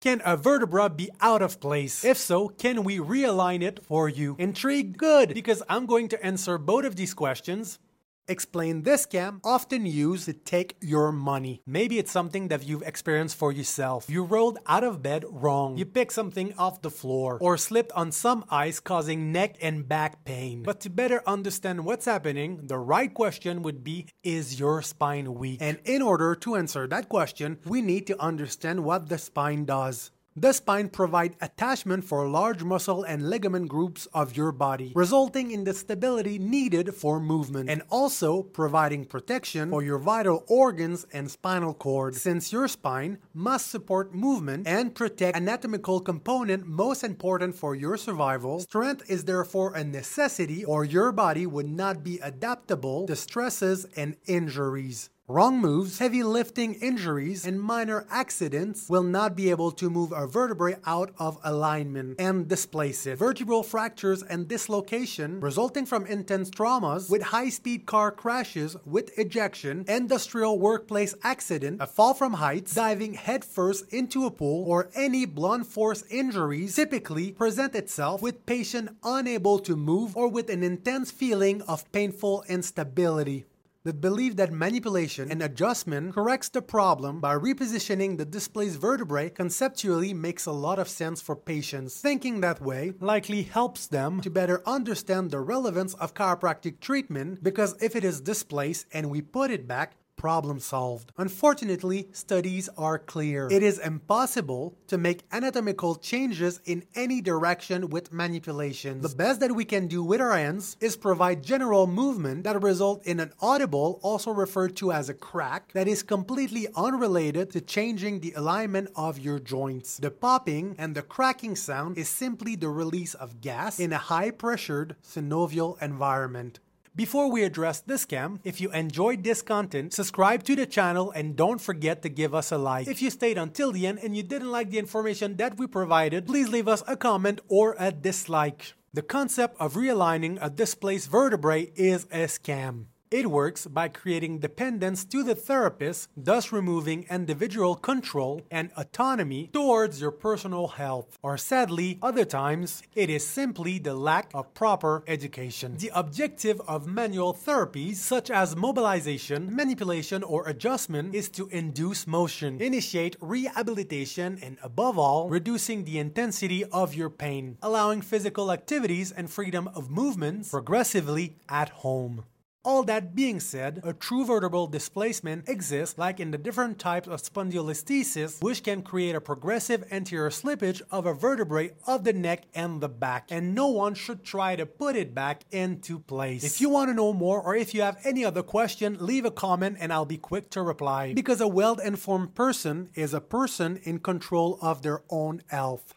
Can a vertebra be out of place? If so, can we realign it for you? Intrigued? Good, because I'm going to answer both of these questions explain this scam often used to take your money. Maybe it's something that you've experienced for yourself. You rolled out of bed wrong. You picked something off the floor or slipped on some ice causing neck and back pain. But to better understand what's happening, the right question would be is your spine weak? And in order to answer that question, we need to understand what the spine does. The spine provides attachment for large muscle and ligament groups of your body, resulting in the stability needed for movement, and also providing protection for your vital organs and spinal cord. Since your spine must support movement and protect anatomical component most important for your survival, strength is therefore a necessity or your body would not be adaptable to stresses and injuries. Wrong moves, heavy lifting injuries, and minor accidents will not be able to move a vertebrae out of alignment and displace it. Vertebral fractures and dislocation resulting from intense traumas with high-speed car crashes with ejection, industrial workplace accident, a fall from heights, diving headfirst into a pool, or any blunt force injuries typically present itself with patient unable to move or with an intense feeling of painful instability that believe that manipulation and adjustment corrects the problem by repositioning the displaced vertebrae conceptually makes a lot of sense for patients. Thinking that way likely helps them to better understand the relevance of chiropractic treatment because if it is displaced and we put it back, problem solved. Unfortunately, studies are clear. It is impossible to make anatomical changes in any direction with manipulations. The best that we can do with our hands is provide general movement that result in an audible, also referred to as a crack, that is completely unrelated to changing the alignment of your joints. The popping and the cracking sound is simply the release of gas in a high pressured synovial environment. Before we address this scam, if you enjoyed this content, subscribe to the channel and don't forget to give us a like. If you stayed until the end and you didn't like the information that we provided, please leave us a comment or a dislike. The concept of realigning a displaced vertebrae is a scam. It works by creating dependence to the therapist, thus removing individual control and autonomy towards your personal health. Or sadly, other times, it is simply the lack of proper education. The objective of manual therapies, such as mobilization, manipulation, or adjustment, is to induce motion, initiate rehabilitation, and above all, reducing the intensity of your pain, allowing physical activities and freedom of movements progressively at home. All that being said, a true vertebral displacement exists like in the different types of spondylolisthesis which can create a progressive anterior slippage of a vertebrae of the neck and the back and no one should try to put it back into place. If you want to know more or if you have any other question, leave a comment and I'll be quick to reply. Because a well-informed person is a person in control of their own health.